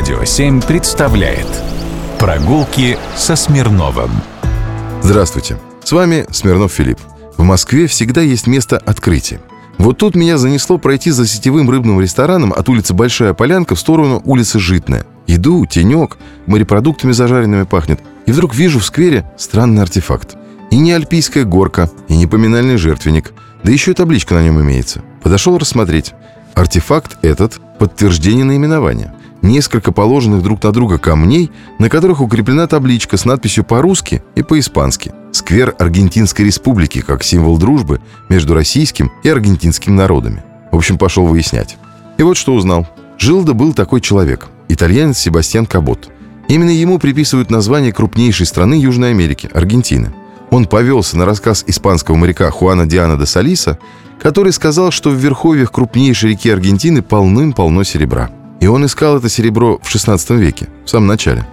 Радио 7 представляет Прогулки со Смирновым Здравствуйте, с вами Смирнов Филипп. В Москве всегда есть место открытия. Вот тут меня занесло пройти за сетевым рыбным рестораном от улицы Большая Полянка в сторону улицы Житная. Иду, тенек, морепродуктами зажаренными пахнет. И вдруг вижу в сквере странный артефакт. И не альпийская горка, и не поминальный жертвенник. Да еще и табличка на нем имеется. Подошел рассмотреть. Артефакт этот – подтверждение наименования. Несколько положенных друг на друга камней, на которых укреплена табличка с надписью по-русски и по-испански. Сквер Аргентинской Республики как символ дружбы между российским и аргентинским народами. В общем, пошел выяснять. И вот что узнал. Жил да был такой человек. Итальянец Себастьян Кабот. Именно ему приписывают название крупнейшей страны Южной Америки – Аргентины. Он повелся на рассказ испанского моряка Хуана Диана де Салиса, который сказал, что в верховьях крупнейшей реки Аргентины полным-полно серебра. И он искал это серебро в 16 веке, в самом начале.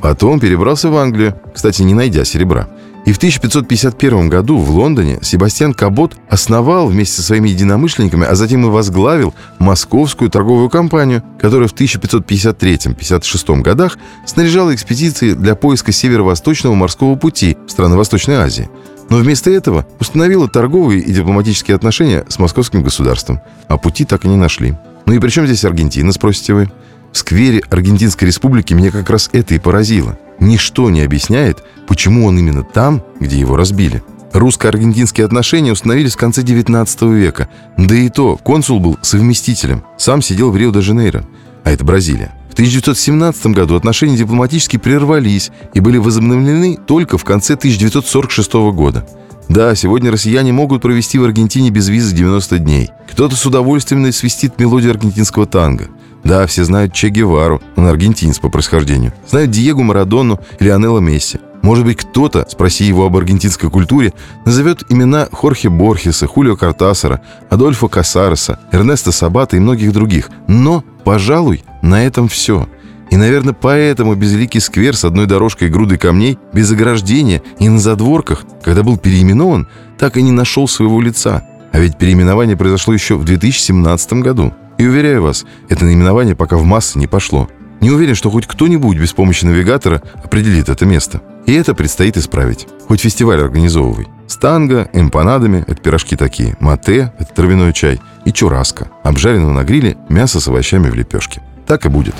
Потом перебрался в Англию, кстати, не найдя серебра. И в 1551 году в Лондоне Себастьян Кабот основал вместе со своими единомышленниками, а затем и возглавил московскую торговую компанию, которая в 1553-56 годах снаряжала экспедиции для поиска северо-восточного морского пути в страны Восточной Азии. Но вместо этого установила торговые и дипломатические отношения с московским государством, а пути так и не нашли. Ну и при чем здесь Аргентина, спросите вы? В сквере Аргентинской республики меня как раз это и поразило. Ничто не объясняет, почему он именно там, где его разбили. Русско-аргентинские отношения установились в конце 19 века. Да и то, консул был совместителем. Сам сидел в Рио-де-Жанейро. А это Бразилия. В 1917 году отношения дипломатически прервались и были возобновлены только в конце 1946 года. Да, сегодня россияне могут провести в Аргентине без визы 90 дней. Кто-то с удовольствием свистит мелодию аргентинского танго. Да, все знают Че Гевару, он аргентинец по происхождению. Знают Диего Марадону или Анелла Месси. Может быть, кто-то, спроси его об аргентинской культуре, назовет имена Хорхе Борхеса, Хулио Картасара, Адольфо Касареса, Эрнеста Сабата и многих других. Но, пожалуй, на этом все. И, наверное, поэтому безликий сквер с одной дорожкой и грудой камней, без ограждения и на задворках, когда был переименован, так и не нашел своего лица. А ведь переименование произошло еще в 2017 году. И уверяю вас, это наименование пока в массы не пошло. Не уверен, что хоть кто-нибудь без помощи навигатора определит это место. И это предстоит исправить. Хоть фестиваль организовывай. Станга, эмпанадами – это пирожки такие. Мате – это травяной чай. И чураска – обжаренного на гриле мясо с овощами в лепешке. Так и будет.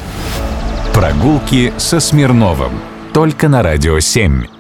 Прогулки со Смирновым. Только на Радио 7.